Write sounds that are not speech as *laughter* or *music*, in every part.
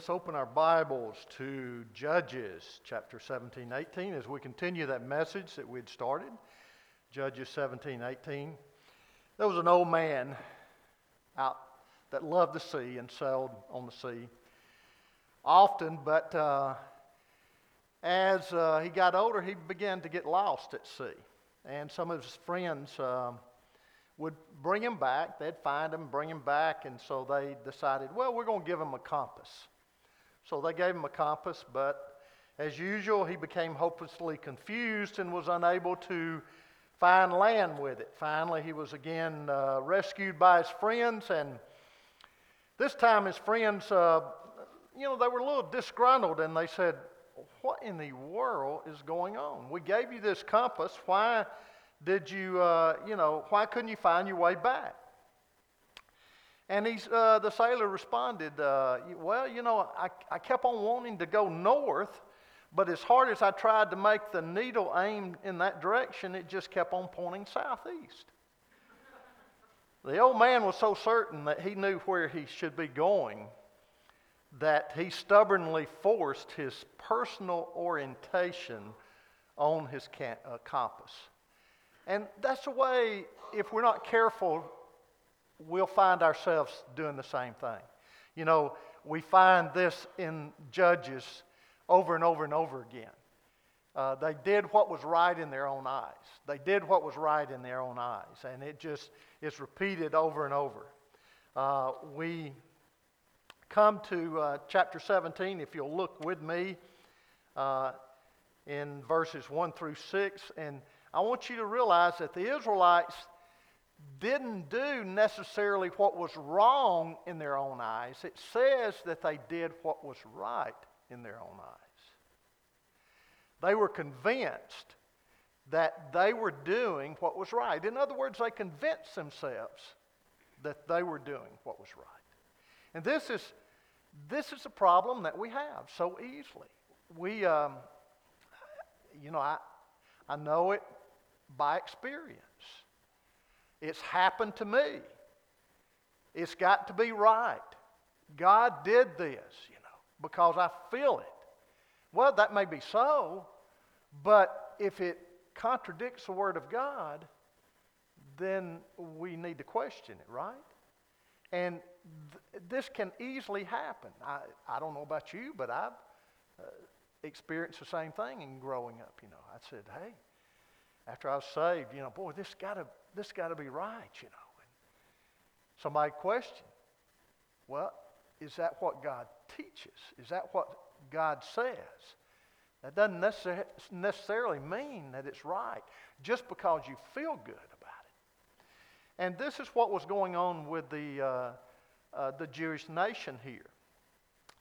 let's open our Bibles to Judges chapter 17, 18 as we continue that message that we'd started. Judges 17, 18. There was an old man out that loved the sea and sailed on the sea often, but uh, as uh, he got older, he began to get lost at sea. And some of his friends uh, would bring him back. They'd find him, bring him back, and so they decided, well, we're going to give him a compass. So they gave him a compass, but as usual, he became hopelessly confused and was unable to find land with it. Finally, he was again uh, rescued by his friends, and this time his friends, uh, you know, they were a little disgruntled and they said, What in the world is going on? We gave you this compass. Why did you, uh, you know, why couldn't you find your way back? And he's, uh, the sailor responded, uh, Well, you know, I, I kept on wanting to go north, but as hard as I tried to make the needle aim in that direction, it just kept on pointing southeast. the old man was so certain that he knew where he should be going that he stubbornly forced his personal orientation on his uh, compass. And that's the way, if we're not careful, we'll find ourselves doing the same thing. You know, we find this in Judges over and over and over again. Uh, they did what was right in their own eyes. They did what was right in their own eyes. And it just is repeated over and over. Uh, we come to uh, chapter 17, if you'll look with me uh, in verses 1 through 6. And I want you to realize that the Israelites didn't do necessarily what was wrong in their own eyes. It says that they did what was right in their own eyes. They were convinced that they were doing what was right. In other words, they convinced themselves that they were doing what was right. And this is, this is a problem that we have so easily. We, um, you know, I, I know it by experience. It's happened to me. It's got to be right. God did this, you know, because I feel it. Well, that may be so, but if it contradicts the Word of God, then we need to question it, right? And th- this can easily happen. I, I don't know about you, but I've uh, experienced the same thing in growing up. You know, I said, hey, after I was saved, you know, boy, this got to this got to be right, you know. And my question well, is that what God teaches? Is that what God says? That doesn't necessarily mean that it's right just because you feel good about it. And this is what was going on with the, uh, uh, the Jewish nation here.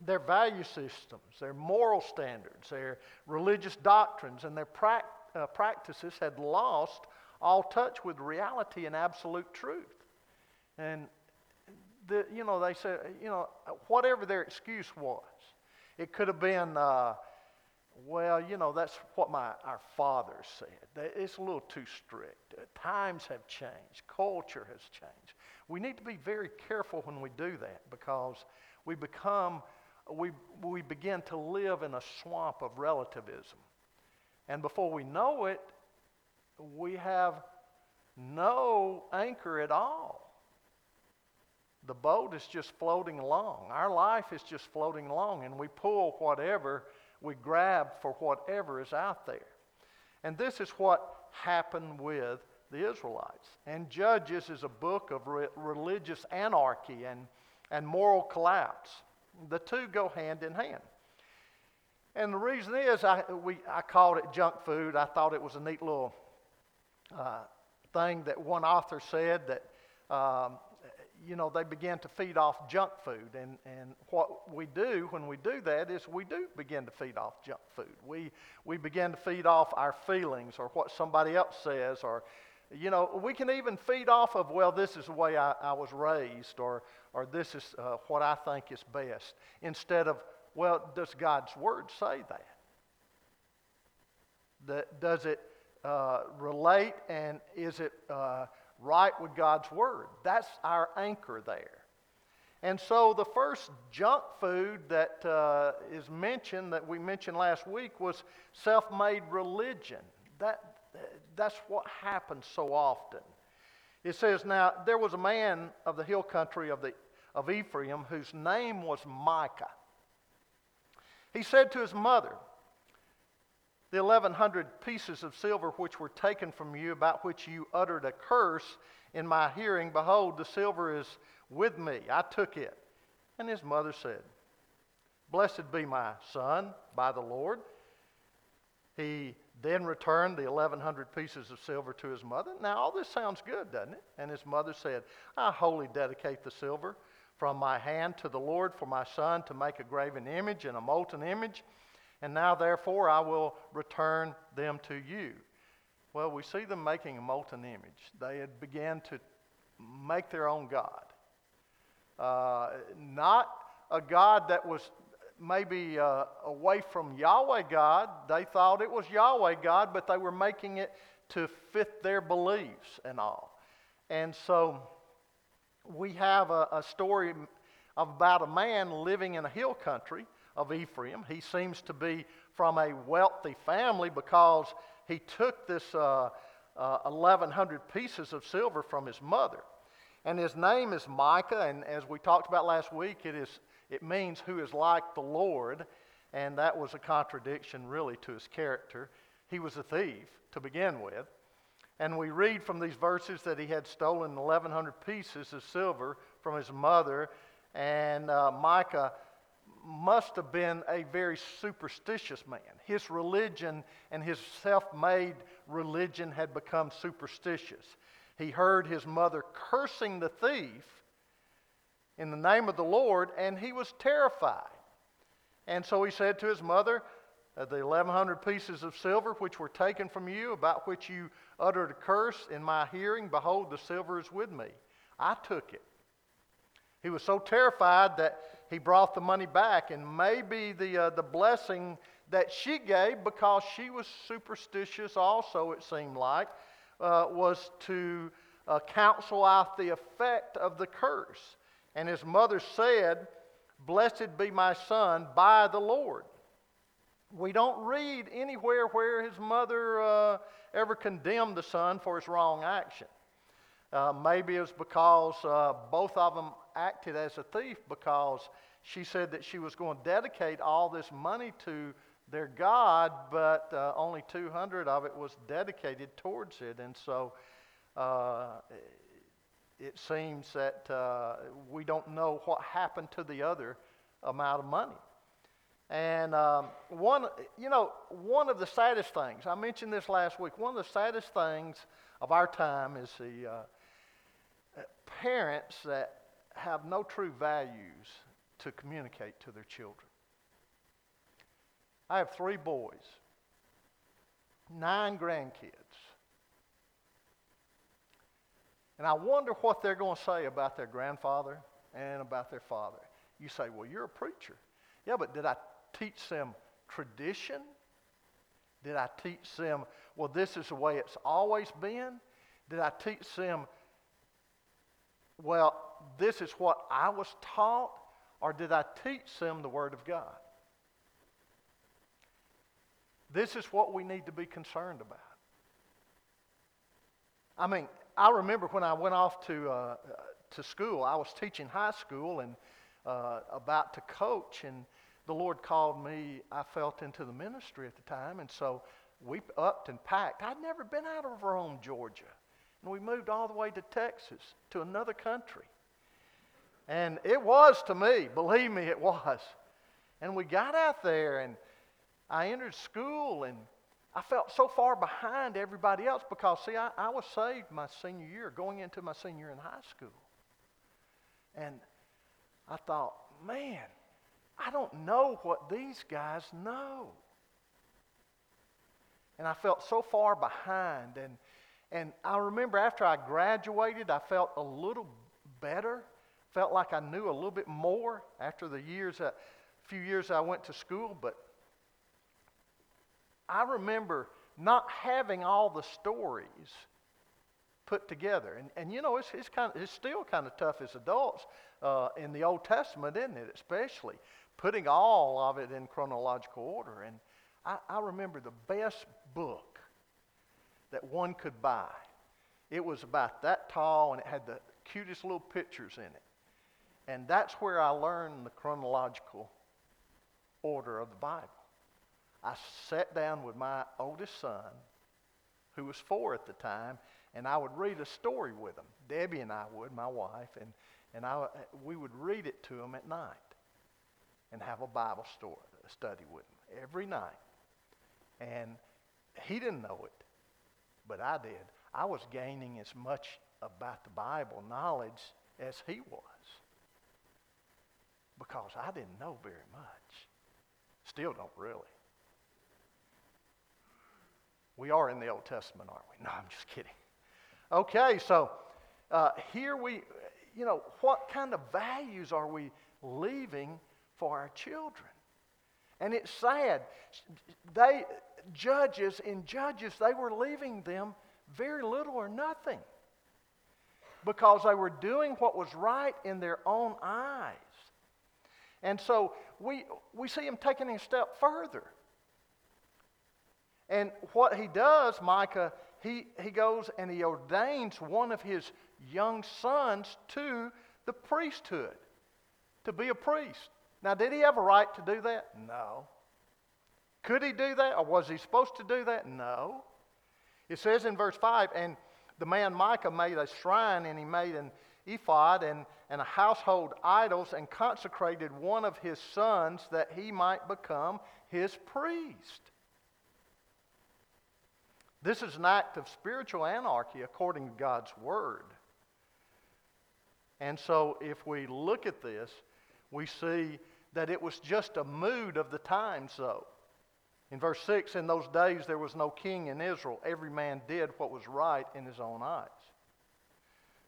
Their value systems, their moral standards, their religious doctrines, and their pra- uh, practices had lost all touch with reality and absolute truth. And, the, you know, they said, you know, whatever their excuse was, it could have been, uh, well, you know, that's what my, our fathers said. It's a little too strict. Uh, times have changed, culture has changed. We need to be very careful when we do that because we become, we, we begin to live in a swamp of relativism. And before we know it, we have no anchor at all. The boat is just floating along. Our life is just floating along, and we pull whatever, we grab for whatever is out there. And this is what happened with the Israelites. And Judges is a book of re- religious anarchy and, and moral collapse. The two go hand in hand. And the reason is, I, we, I called it junk food. I thought it was a neat little uh, thing that one author said that, um, you know, they began to feed off junk food. And, and what we do when we do that is we do begin to feed off junk food. We, we begin to feed off our feelings or what somebody else says or, you know, we can even feed off of, well, this is the way I, I was raised or, or this is uh, what I think is best instead of, well, does God's Word say that? that does it uh, relate and is it uh, right with God's Word? That's our anchor there. And so the first junk food that uh, is mentioned, that we mentioned last week, was self made religion. That, that's what happens so often. It says, Now, there was a man of the hill country of, the, of Ephraim whose name was Micah. He said to his mother, The 1100 pieces of silver which were taken from you, about which you uttered a curse in my hearing, behold, the silver is with me. I took it. And his mother said, Blessed be my son by the Lord. He then returned the 1,100 pieces of silver to his mother. Now, all this sounds good, doesn't it? And his mother said, I wholly dedicate the silver from my hand to the Lord for my son to make a graven image and a molten image. And now, therefore, I will return them to you. Well, we see them making a molten image. They had began to make their own God. Uh, not a God that was maybe uh, away from Yahweh God. They thought it was Yahweh God, but they were making it to fit their beliefs and all. And so we have a, a story about a man living in a hill country of Ephraim. He seems to be from a wealthy family because he took this uh, uh, 1,100 pieces of silver from his mother. And his name is Micah, and as we talked about last week, it, is, it means who is like the Lord, and that was a contradiction really to his character. He was a thief to begin with. And we read from these verses that he had stolen 1,100 pieces of silver from his mother, and uh, Micah must have been a very superstitious man. His religion and his self made religion had become superstitious he heard his mother cursing the thief in the name of the Lord, and he was terrified. And so he said to his mother, The 1,100 pieces of silver which were taken from you, about which you uttered a curse in my hearing, behold, the silver is with me. I took it. He was so terrified that he brought the money back, and maybe the, uh, the blessing that she gave, because she was superstitious also, it seemed like, uh, was to uh, counsel out the effect of the curse. And his mother said, Blessed be my son by the Lord. We don't read anywhere where his mother uh, ever condemned the son for his wrong action. Uh, maybe it was because uh, both of them acted as a thief because she said that she was going to dedicate all this money to their God, but uh, only 200 of it was dedicated towards it. And so uh, it seems that uh, we don't know what happened to the other amount of money. And um, one, you know, one of the saddest things, I mentioned this last week, one of the saddest things of our time is the uh, parents that have no true values to communicate to their children. I have three boys, nine grandkids. And I wonder what they're going to say about their grandfather and about their father. You say, well, you're a preacher. Yeah, but did I teach them tradition? Did I teach them, well, this is the way it's always been? Did I teach them, well, this is what I was taught? Or did I teach them the Word of God? This is what we need to be concerned about. I mean, I remember when I went off to, uh, to school, I was teaching high school and uh, about to coach, and the Lord called me, I felt, into the ministry at the time, and so we upped and packed. I'd never been out of Rome, Georgia. And we moved all the way to Texas, to another country. And it was to me, believe me, it was. And we got out there, and I entered school and I felt so far behind everybody else because, see, I, I was saved my senior year, going into my senior year in high school. And I thought, man, I don't know what these guys know. And I felt so far behind. And, and I remember after I graduated, I felt a little better, felt like I knew a little bit more after the years, a few years I went to school. But I remember not having all the stories put together. And, and you know, it's, it's, kind of, it's still kind of tough as adults uh, in the Old Testament, isn't it? Especially putting all of it in chronological order. And I, I remember the best book that one could buy. It was about that tall and it had the cutest little pictures in it. And that's where I learned the chronological order of the Bible. I sat down with my oldest son, who was four at the time, and I would read a story with him. Debbie and I would, my wife, and, and I, we would read it to him at night and have a Bible story, a study with him every night. And he didn't know it, but I did. I was gaining as much about the Bible knowledge as he was because I didn't know very much. Still don't really. We are in the Old Testament, aren't we? No, I'm just kidding. Okay, so uh, here we, you know, what kind of values are we leaving for our children? And it's sad. They, judges, in judges, they were leaving them very little or nothing because they were doing what was right in their own eyes. And so we, we see him taking a step further. And what he does, Micah, he, he goes and he ordains one of his young sons to the priesthood, to be a priest. Now, did he have a right to do that? No. Could he do that, or was he supposed to do that? No. It says in verse 5 and the man Micah made a shrine, and he made an ephod and, and a household idols, and consecrated one of his sons that he might become his priest. This is an act of spiritual anarchy according to God's word. And so, if we look at this, we see that it was just a mood of the times, though. In verse 6, in those days there was no king in Israel. Every man did what was right in his own eyes.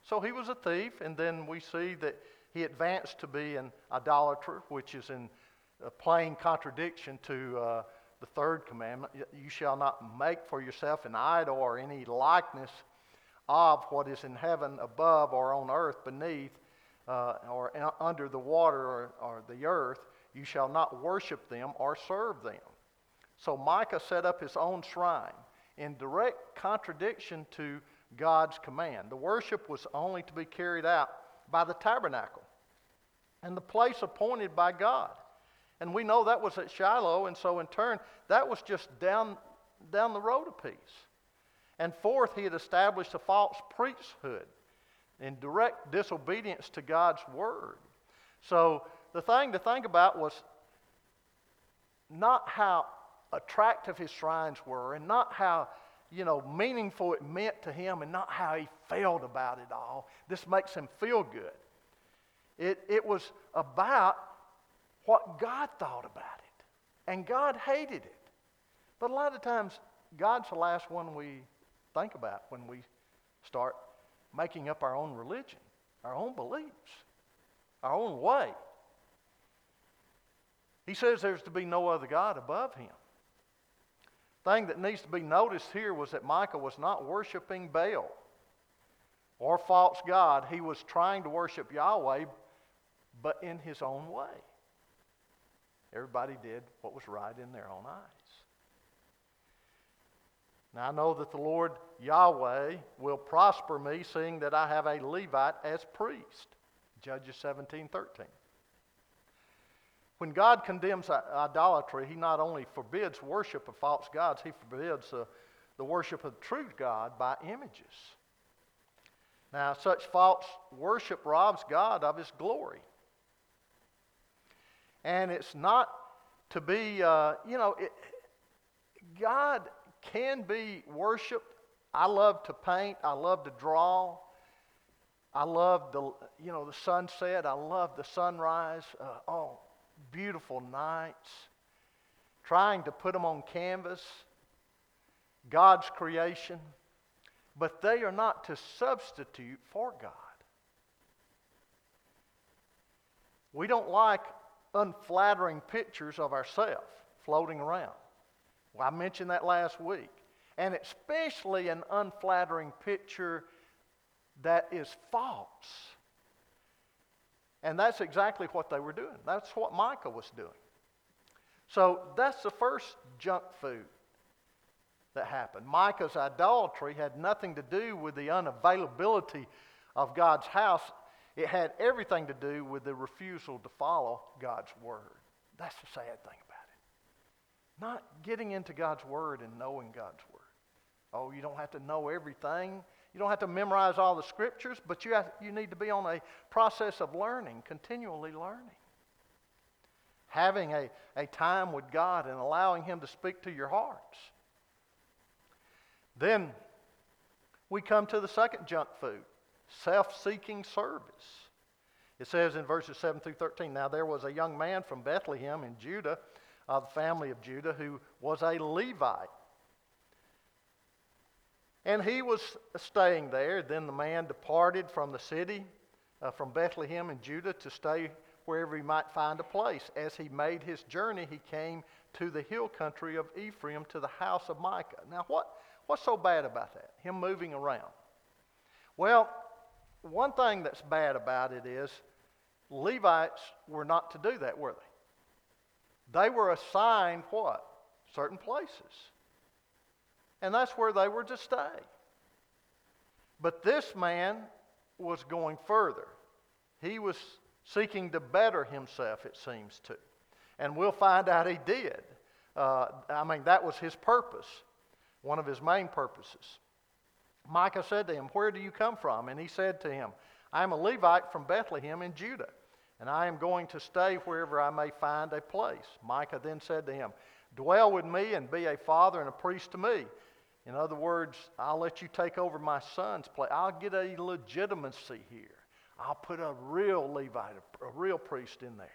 So he was a thief, and then we see that he advanced to be an idolater, which is in a plain contradiction to uh, the third commandment you shall not make for yourself an idol or any likeness of what is in heaven above or on earth beneath uh, or under the water or, or the earth. You shall not worship them or serve them. So Micah set up his own shrine in direct contradiction to God's command. The worship was only to be carried out by the tabernacle and the place appointed by God. And we know that was at Shiloh, and so in turn, that was just down, down the road a piece. And fourth, he had established a false priesthood in direct disobedience to God's word. So the thing to think about was not how attractive his shrines were and not how you know meaningful it meant to him and not how he felt about it all this makes him feel good it, it was about what God thought about it. And God hated it. But a lot of times, God's the last one we think about when we start making up our own religion, our own beliefs, our own way. He says there's to be no other God above him. Thing that needs to be noticed here was that Micah was not worshiping Baal or false God. He was trying to worship Yahweh, but in his own way. Everybody did what was right in their own eyes. Now I know that the Lord Yahweh will prosper me, seeing that I have a Levite as priest. Judges 17 13. When God condemns idolatry, He not only forbids worship of false gods, He forbids uh, the worship of the true God by images. Now, such false worship robs God of His glory. And it's not to be, uh, you know, it, God can be worshiped. I love to paint. I love to draw. I love the, you know, the sunset. I love the sunrise. Uh, oh, beautiful nights. Trying to put them on canvas. God's creation. But they are not to substitute for God. We don't like unflattering pictures of ourselves floating around. Well, I mentioned that last week. And especially an unflattering picture that is false. And that's exactly what they were doing. That's what Micah was doing. So that's the first junk food that happened. Micah's idolatry had nothing to do with the unavailability of God's house, it had everything to do with the refusal to follow God's word. That's the sad thing about it. Not getting into God's word and knowing God's word. Oh, you don't have to know everything. You don't have to memorize all the scriptures, but you, have, you need to be on a process of learning, continually learning. Having a, a time with God and allowing Him to speak to your hearts. Then we come to the second junk food self seeking service. It says in verses 7 through 13 Now there was a young man from Bethlehem in Judah, of the family of Judah, who was a Levite. And he was staying there. Then the man departed from the city, uh, from Bethlehem in Judah, to stay wherever he might find a place. As he made his journey, he came to the hill country of Ephraim, to the house of Micah. Now, what, what's so bad about that? Him moving around. Well, one thing that's bad about it is Levites were not to do that, were they? They were assigned what? Certain places. And that's where they were to stay. But this man was going further. He was seeking to better himself, it seems to. And we'll find out he did. Uh, I mean, that was his purpose, one of his main purposes. Micah said to him, Where do you come from? And he said to him, I am a Levite from Bethlehem in Judah, and I am going to stay wherever I may find a place. Micah then said to him, Dwell with me and be a father and a priest to me. In other words, I'll let you take over my son's place. I'll get a legitimacy here. I'll put a real Levite, a real priest in there.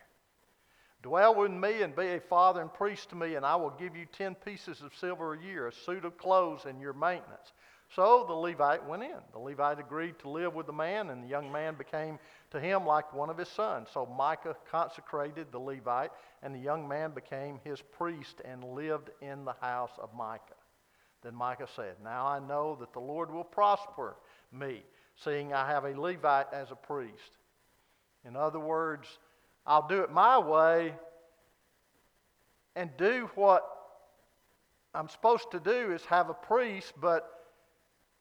Dwell with me and be a father and priest to me, and I will give you ten pieces of silver a year, a suit of clothes, and your maintenance. So the Levite went in. The Levite agreed to live with the man, and the young man became to him like one of his sons. So Micah consecrated the Levite, and the young man became his priest and lived in the house of Micah. Then Micah said, Now I know that the Lord will prosper me, seeing I have a Levite as a priest. In other words, I'll do it my way and do what I'm supposed to do is have a priest, but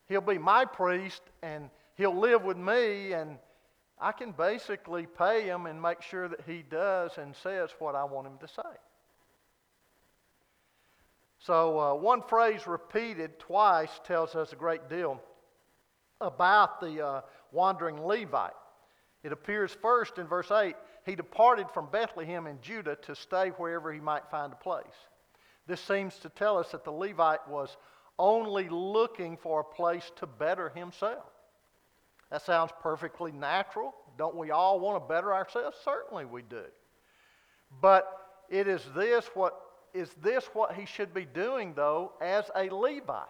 He'll be my priest and he'll live with me, and I can basically pay him and make sure that he does and says what I want him to say. So, uh, one phrase repeated twice tells us a great deal about the uh, wandering Levite. It appears first in verse 8 he departed from Bethlehem in Judah to stay wherever he might find a place. This seems to tell us that the Levite was only looking for a place to better himself. That sounds perfectly natural. Don't we all want to better ourselves? Certainly we do. But it is this what is this what he should be doing though as a Levite?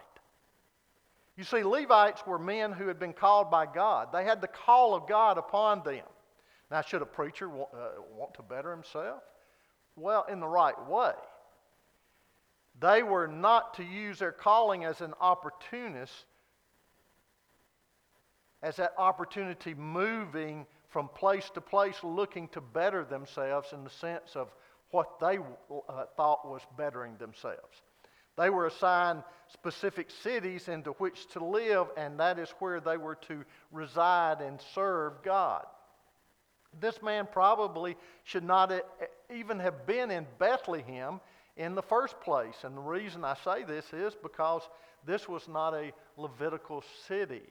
You see, Levites were men who had been called by God. They had the call of God upon them. Now, should a preacher want, uh, want to better himself? Well, in the right way. They were not to use their calling as an opportunist, as that opportunity moving from place to place looking to better themselves in the sense of what they uh, thought was bettering themselves. They were assigned specific cities into which to live, and that is where they were to reside and serve God. This man probably should not even have been in Bethlehem in the first place. And the reason I say this is because this was not a Levitical city.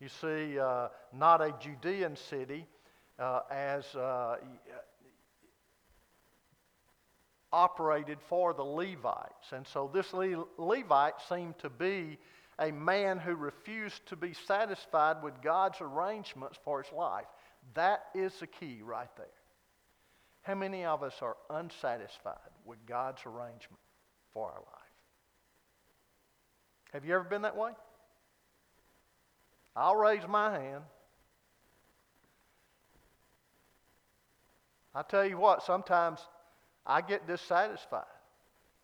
You see, uh, not a Judean city uh, as uh, operated for the Levites. And so this Le- Levite seemed to be a man who refused to be satisfied with God's arrangements for his life. That is the key right there. How many of us are unsatisfied with God's arrangement for our life? Have you ever been that way? I'll raise my hand. I tell you what, sometimes I get dissatisfied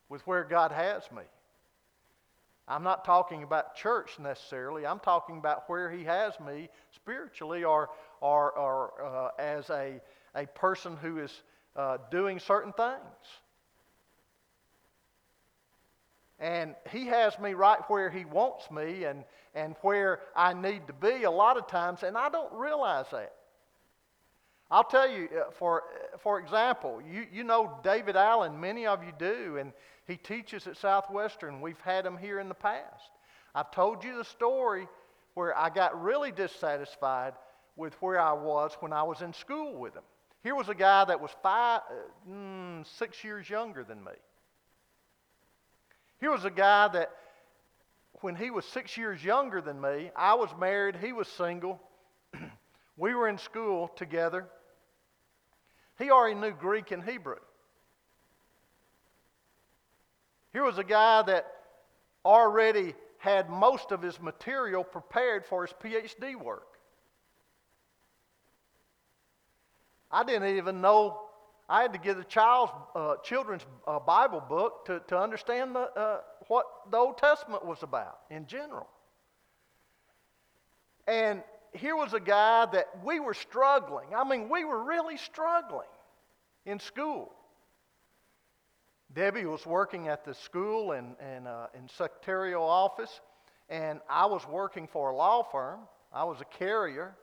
with where God has me. I'm not talking about church necessarily. I'm talking about where He has me spiritually or, or, or uh, as a, a person who is uh, doing certain things. And He has me right where He wants me and, and where I need to be a lot of times, and I don't realize that. I'll tell you, uh, for, for example, you, you know David Allen, many of you do, and he teaches at Southwestern. We've had him here in the past. I've told you the story where I got really dissatisfied with where I was when I was in school with him. Here was a guy that was five, uh, mm, six years younger than me. Here was a guy that, when he was six years younger than me, I was married, he was single. *clears throat* we were in school together. He already knew Greek and Hebrew. Here was a guy that already had most of his material prepared for his PhD work. I didn't even know I had to get a child's uh, children's uh, Bible book to, to understand the, uh, what the Old Testament was about in general. And here was a guy that we were struggling. I mean, we were really struggling in school. Debbie was working at the school and in, in, uh, in secretarial office, and I was working for a law firm. I was a carrier,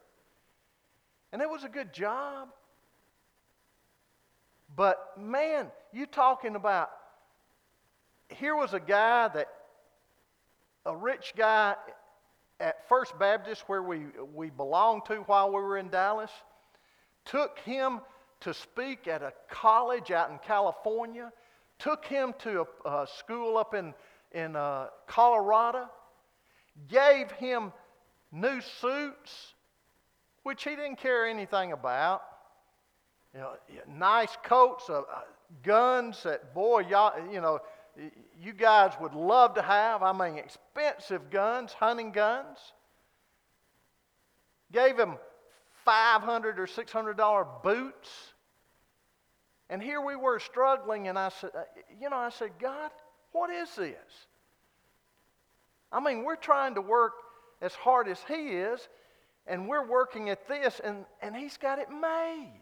and it was a good job. But man, you talking about here was a guy that a rich guy at First Baptist where we, we belonged to while we were in Dallas took him to speak at a college out in California, took him to a, a school up in, in uh, Colorado, gave him new suits, which he didn't care anything about. You know, nice coats, uh, guns that, boy, y'all, you know, you guys would love to have. I mean, expensive guns, hunting guns. Gave him 500 or $600 boots. And here we were struggling, and I said, uh, you know, I said, God, what is this? I mean, we're trying to work as hard as He is, and we're working at this, and, and He's got it made.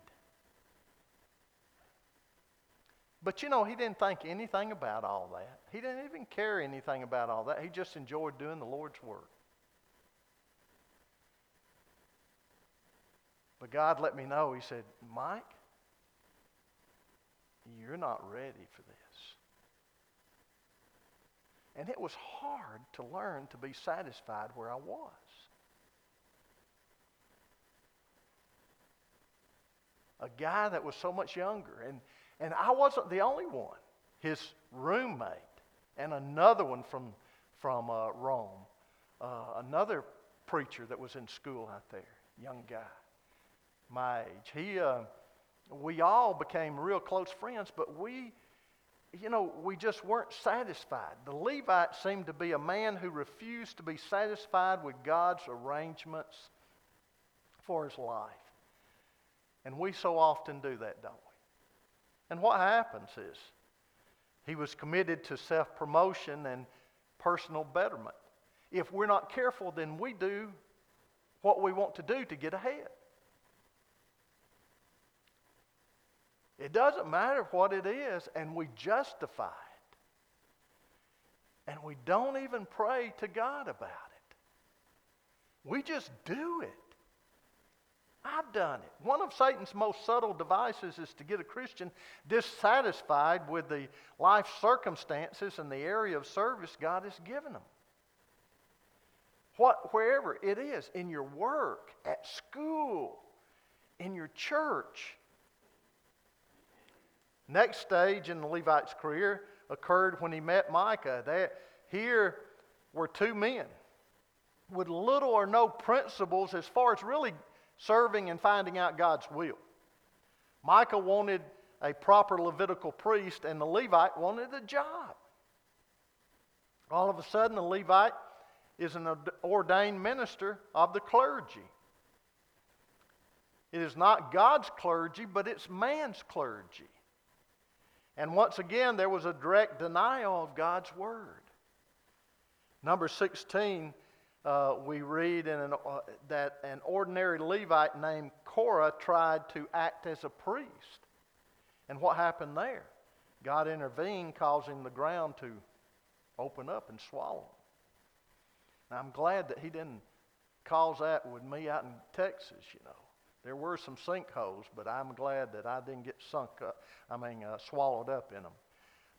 But you know, he didn't think anything about all that. He didn't even care anything about all that. He just enjoyed doing the Lord's work. But God let me know, He said, Mike, you're not ready for this. And it was hard to learn to be satisfied where I was. A guy that was so much younger. And and I wasn't the only one. His roommate and another one from, from uh, Rome, uh, another preacher that was in school out there, young guy, my age. He, uh, we all became real close friends, but we, you know, we just weren't satisfied. The Levite seemed to be a man who refused to be satisfied with God's arrangements for his life. And we so often do that, don't we? And what happens is he was committed to self promotion and personal betterment. If we're not careful, then we do what we want to do to get ahead. It doesn't matter what it is, and we justify it. And we don't even pray to God about it. We just do it. I've done it. One of Satan's most subtle devices is to get a Christian dissatisfied with the life circumstances and the area of service God has given them. What, wherever it is, in your work, at school, in your church. Next stage in the Levite's career occurred when he met Micah. They, here were two men with little or no principles as far as really serving and finding out God's will. Micah wanted a proper Levitical priest, and the Levite wanted a job. All of a sudden, the Levite is an ordained minister of the clergy. It is not God's clergy, but it's man's clergy. And once again, there was a direct denial of God's word. Number 16, uh, we read an, uh, that an ordinary Levite named Korah tried to act as a priest. And what happened there? God intervened, causing the ground to open up and swallow him. Now, I'm glad that he didn't cause that with me out in Texas, you know. There were some sinkholes, but I'm glad that I didn't get sunk up, I mean, uh, swallowed up in them.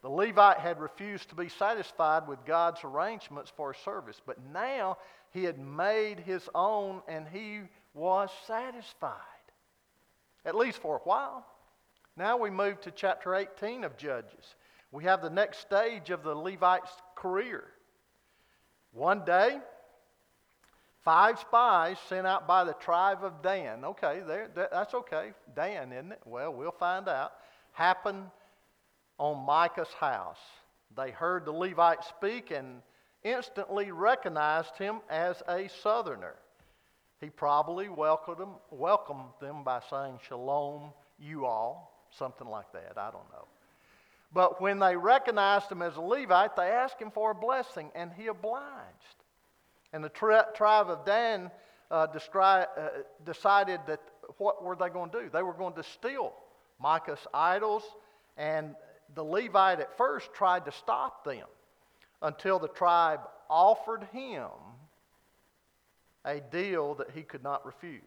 The Levite had refused to be satisfied with God's arrangements for his service, but now he had made his own and he was satisfied, at least for a while. Now we move to chapter 18 of Judges. We have the next stage of the Levite's career. One day, five spies sent out by the tribe of Dan. Okay, that's okay. Dan, isn't it? Well, we'll find out. Happened on Micah's house. They heard the Levite speak and instantly recognized him as a southerner. He probably welcomed them, welcomed them by saying, Shalom, you all something like that. I don't know. But when they recognized him as a Levite, they asked him for a blessing, and he obliged. And the tri- tribe of Dan uh, descri- uh, decided that what were they going to do? They were going to steal Micah's idols, and the Levite at first tried to stop them until the tribe offered him a deal that he could not refuse.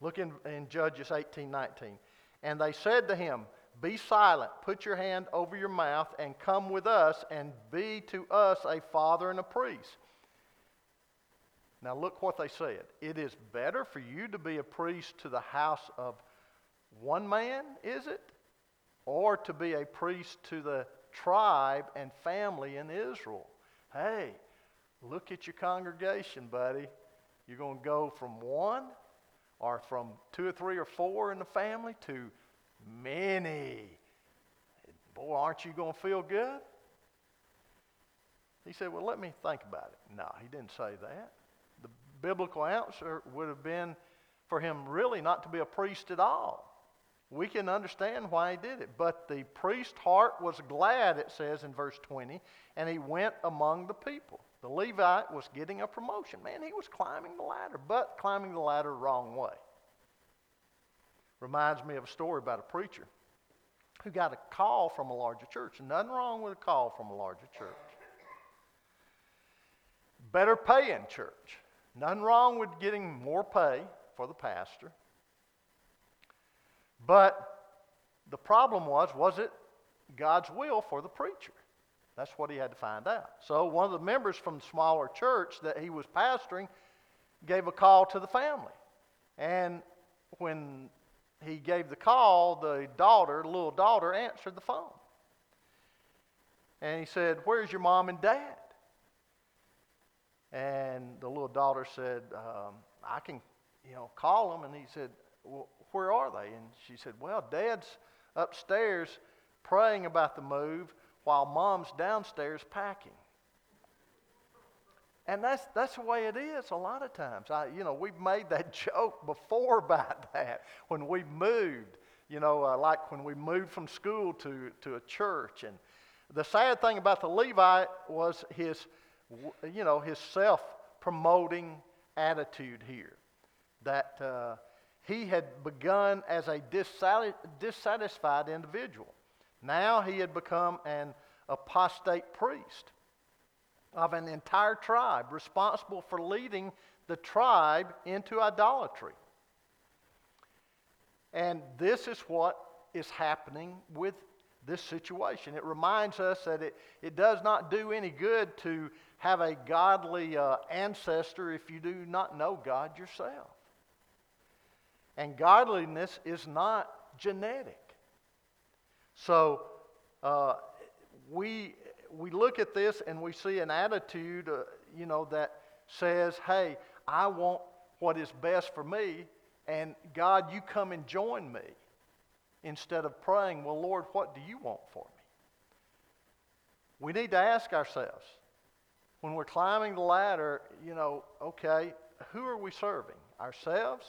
Look in, in Judges 18 19. And they said to him, Be silent, put your hand over your mouth, and come with us, and be to us a father and a priest. Now, look what they said. It is better for you to be a priest to the house of one man, is it? Or to be a priest to the tribe and family in Israel. Hey, look at your congregation, buddy. You're going to go from one or from two or three or four in the family to many. Boy, aren't you going to feel good? He said, Well, let me think about it. No, he didn't say that. The biblical answer would have been for him really not to be a priest at all. We can understand why he did it. But the priest's heart was glad, it says in verse 20, and he went among the people. The Levite was getting a promotion. Man, he was climbing the ladder, but climbing the ladder the wrong way. Reminds me of a story about a preacher who got a call from a larger church. Nothing wrong with a call from a larger church. Better paying church. Nothing wrong with getting more pay for the pastor. But the problem was, was it God's will for the preacher? That's what he had to find out. So one of the members from the smaller church that he was pastoring gave a call to the family. And when he gave the call, the daughter, the little daughter, answered the phone. And he said, Where's your mom and dad? And the little daughter said, um, I can, you know, call them. And he said, Well, where are they? And she said, Well, dad's upstairs praying about the move while mom's downstairs packing. And that's, that's the way it is a lot of times. I, you know, we've made that *laughs* joke before about that when we moved, you know, uh, like when we moved from school to, to a church. And the sad thing about the Levite was his, you know, his self promoting attitude here. That uh, he had begun as a dissatisfied individual. Now he had become an apostate priest of an entire tribe responsible for leading the tribe into idolatry. And this is what is happening with this situation. It reminds us that it, it does not do any good to have a godly uh, ancestor if you do not know God yourself. And godliness is not genetic. So uh, we we look at this and we see an attitude, uh, you know, that says, hey, I want what is best for me, and God, you come and join me. Instead of praying, well, Lord, what do you want for me? We need to ask ourselves when we're climbing the ladder, you know, okay, who are we serving? Ourselves?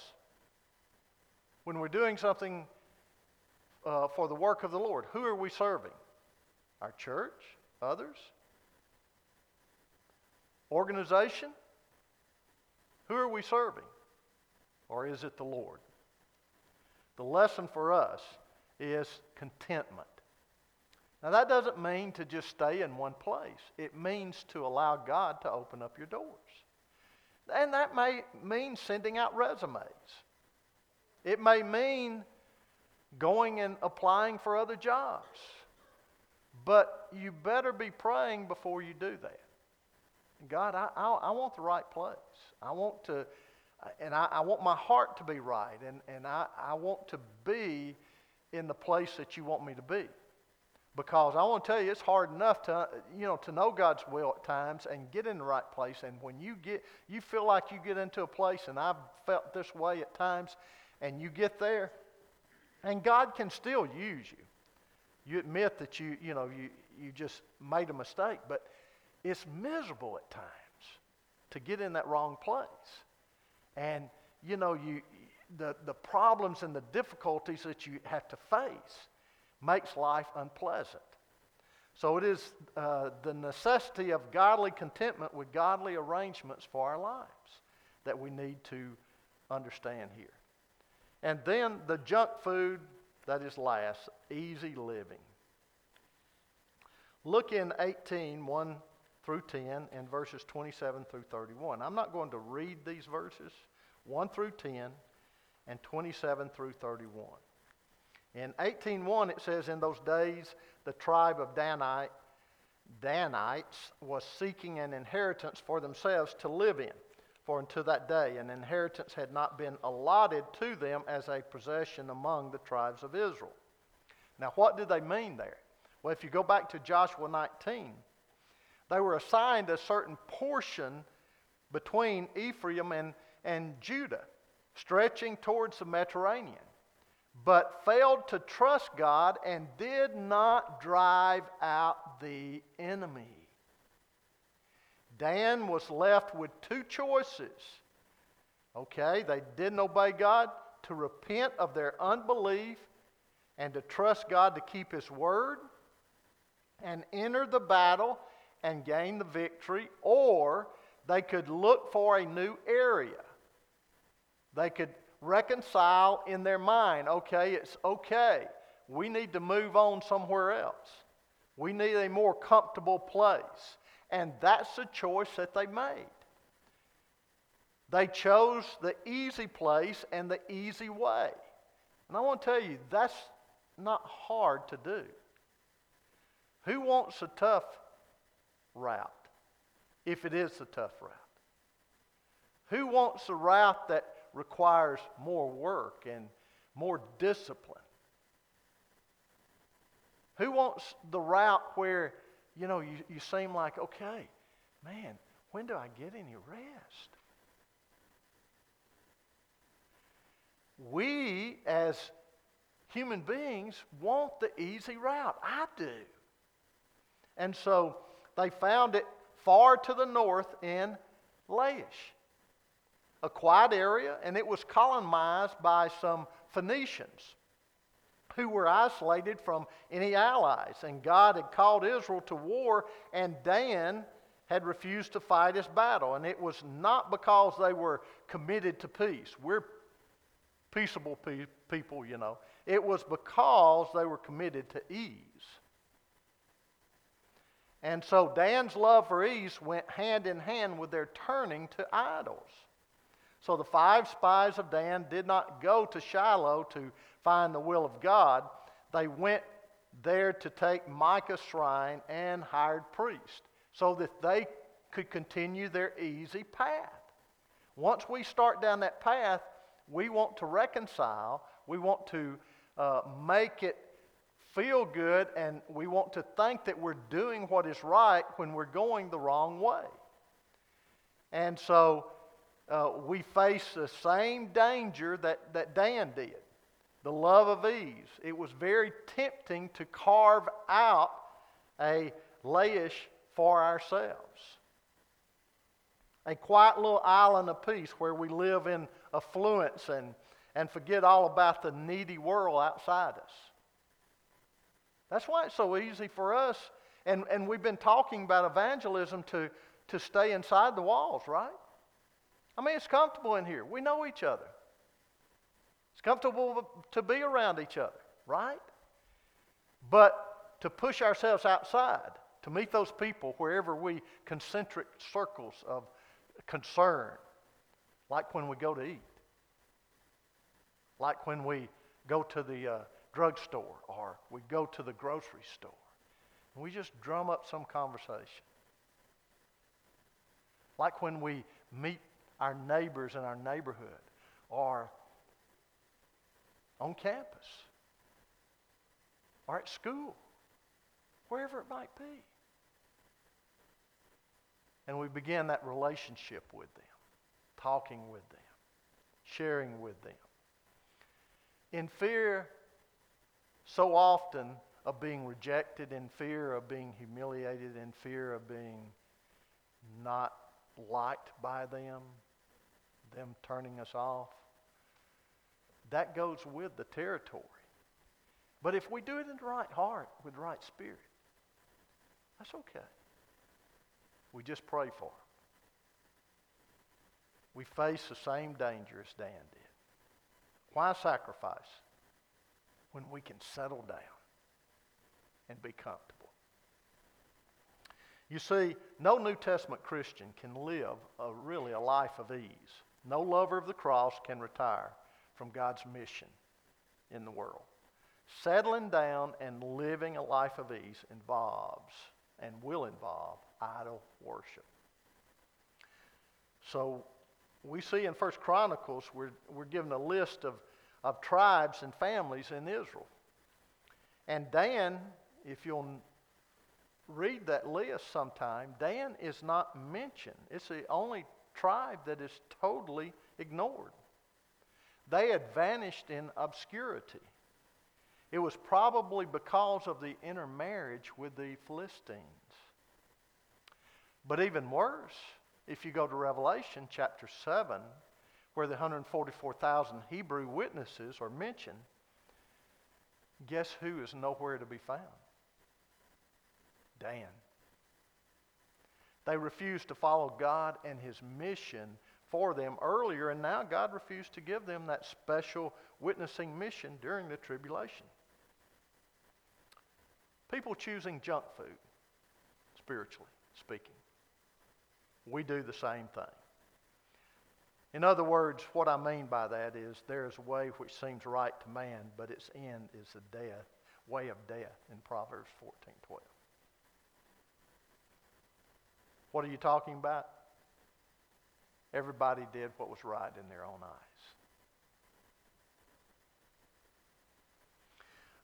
When we're doing something uh, for the work of the Lord, who are we serving? Our church? Others? organization? Who are we serving? Or is it the Lord? The lesson for us is contentment. Now, that doesn't mean to just stay in one place, it means to allow God to open up your doors. And that may mean sending out resumes, it may mean going and applying for other jobs. But you better be praying before you do that. God, I, I, I want the right place. I want to, and I, I, want my heart to be right, and, and I, I want to be in the place that you want me to be. Because I want to tell you, it's hard enough to, you know, to know God's will at times and get in the right place. And when you get, you feel like you get into a place, and I've felt this way at times, and you get there, and God can still use you. You admit that you, you know, you, you just made a mistake, but it's miserable at times to get in that wrong place. And, you know, you, the, the problems and the difficulties that you have to face makes life unpleasant. So it is uh, the necessity of godly contentment with godly arrangements for our lives that we need to understand here. And then the junk food that is last, easy living. Look in 18, 1 through 10, and verses 27 through 31. I'm not going to read these verses, 1 through 10, and 27 through 31. In 18.1 it says, In those days the tribe of Danite, Danites was seeking an inheritance for themselves to live in. For until that day an inheritance had not been allotted to them as a possession among the tribes of Israel. Now, what did they mean there? Well, if you go back to Joshua 19, they were assigned a certain portion between Ephraim and, and Judah, stretching towards the Mediterranean, but failed to trust God and did not drive out the enemy. Dan was left with two choices. Okay, they didn't obey God to repent of their unbelief and to trust God to keep His word and enter the battle and gain the victory, or they could look for a new area. They could reconcile in their mind okay, it's okay. We need to move on somewhere else. We need a more comfortable place. And that's the choice that they made. They chose the easy place and the easy way. And I want to tell you, that's not hard to do. Who wants a tough route if it is a tough route? Who wants a route that requires more work and more discipline? Who wants the route where, you know, you, you seem like, okay, man, when do I get any rest? We, as human beings, want the easy route. I do. And so they found it far to the north in Laish, a quiet area, and it was colonized by some Phoenicians who were isolated from any allies. And God had called Israel to war, and Dan had refused to fight his battle. And it was not because they were committed to peace. We're peaceable pe- people, you know. It was because they were committed to ease. And so Dan's love for ease went hand in hand with their turning to idols. So the five spies of Dan did not go to Shiloh to find the will of God. They went there to take Micah's shrine and hired priests so that they could continue their easy path. Once we start down that path, we want to reconcile, we want to uh, make it feel good, and we want to think that we're doing what is right when we're going the wrong way. And so uh, we face the same danger that, that Dan did the love of ease. It was very tempting to carve out a Laish for ourselves. A quiet little island of peace where we live in affluence and, and forget all about the needy world outside us. That's why it's so easy for us. And, and we've been talking about evangelism to, to stay inside the walls, right? I mean, it's comfortable in here. We know each other. It's comfortable to be around each other, right? But to push ourselves outside, to meet those people wherever we concentric circles of concern, like when we go to eat, like when we go to the uh, drugstore or we go to the grocery store. And we just drum up some conversation. Like when we meet our neighbors in our neighborhood or on campus or at school, wherever it might be. And we begin that relationship with them, talking with them, sharing with them. In fear, so often, of being rejected, in fear of being humiliated, in fear of being not liked by them, them turning us off. That goes with the territory. But if we do it in the right heart, with the right spirit, that's okay. We just pray for them. We face the same danger as Dan did. Why sacrifice when we can settle down and be comfortable? You see, no New Testament Christian can live a, really a life of ease. No lover of the cross can retire from God's mission in the world. Settling down and living a life of ease involves and will involve idol worship. So we see in First Chronicles, we're, we're given a list of, of tribes and families in Israel. And Dan, if you'll read that list sometime, Dan is not mentioned. It's the only tribe that is totally ignored. They had vanished in obscurity. It was probably because of the intermarriage with the Philistines. But even worse, if you go to Revelation chapter 7, where the 144,000 Hebrew witnesses are mentioned, guess who is nowhere to be found? Dan. They refused to follow God and His mission for them earlier, and now God refused to give them that special witnessing mission during the tribulation. People choosing junk food, spiritually speaking. We do the same thing. In other words, what I mean by that is there is a way which seems right to man, but its end is the death, way of death in Proverbs 14:12. What are you talking about? Everybody did what was right in their own eyes.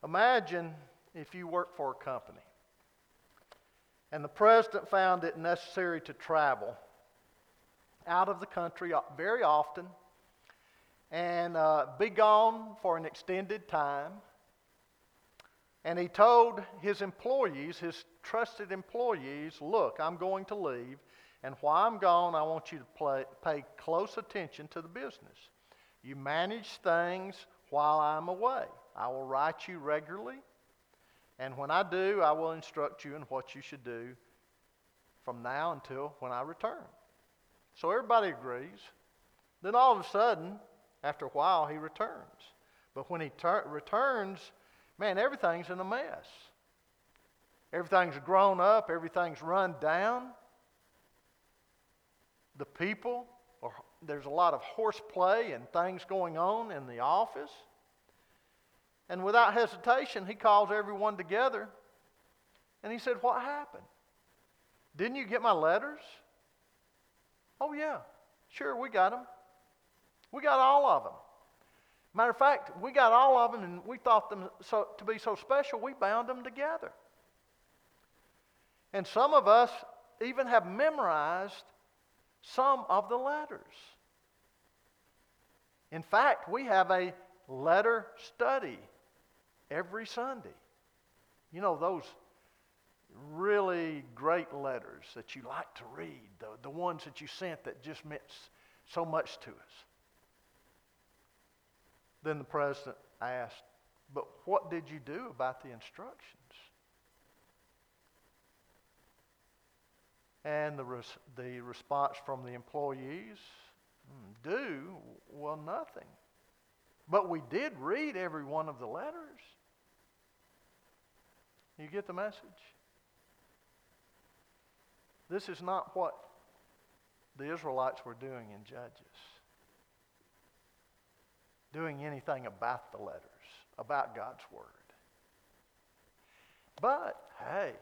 Imagine if you work for a company and the president found it necessary to travel out of the country very often and uh, be gone for an extended time. And he told his employees, his trusted employees, look, I'm going to leave, and while I'm gone, I want you to play, pay close attention to the business. You manage things while I'm away. I will write you regularly, and when I do, I will instruct you in what you should do from now until when I return. So everybody agrees. Then all of a sudden, after a while, he returns. But when he ter- returns, man, everything's in a mess. Everything's grown up, everything's run down. The people, or there's a lot of horseplay and things going on in the office. And without hesitation, he calls everyone together and he said, What happened? Didn't you get my letters? Oh, yeah. Sure, we got them. We got all of them. Matter of fact, we got all of them and we thought them so, to be so special, we bound them together. And some of us even have memorized some of the letters. In fact, we have a letter study every Sunday. You know, those really great letters that you like to read, the, the ones that you sent that just meant so much to us. Then the president asked, But what did you do about the instructions? And the, res- the response from the employees "Hmm, do, well, nothing. But we did read every one of the letters. You get the message? This is not what the Israelites were doing in Judges. Doing anything about the letters, about God's Word. But, hey,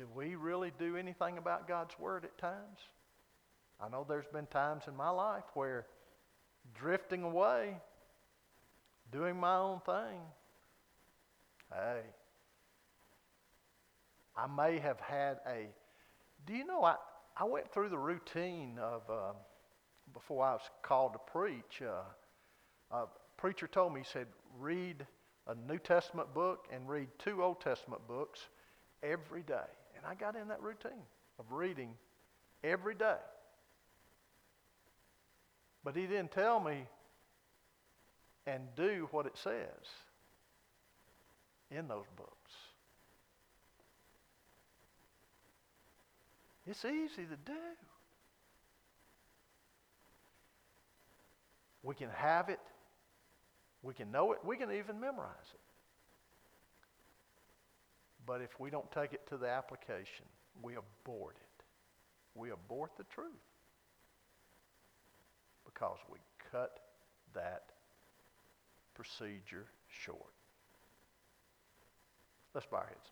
do we really do anything about God's Word at times? I know there's been times in my life where drifting away, doing my own thing, hey, I may have had a. Do you know, I, I went through the routine of, uh, before I was called to preach. Uh, a preacher told me, he said, read a New Testament book and read two Old Testament books every day. And I got in that routine of reading every day. But he didn't tell me and do what it says in those books. It's easy to do. We can have it, we can know it, we can even memorize it. But if we don't take it to the application, we abort it. We abort the truth because we cut that procedure short. Let's bow our heads.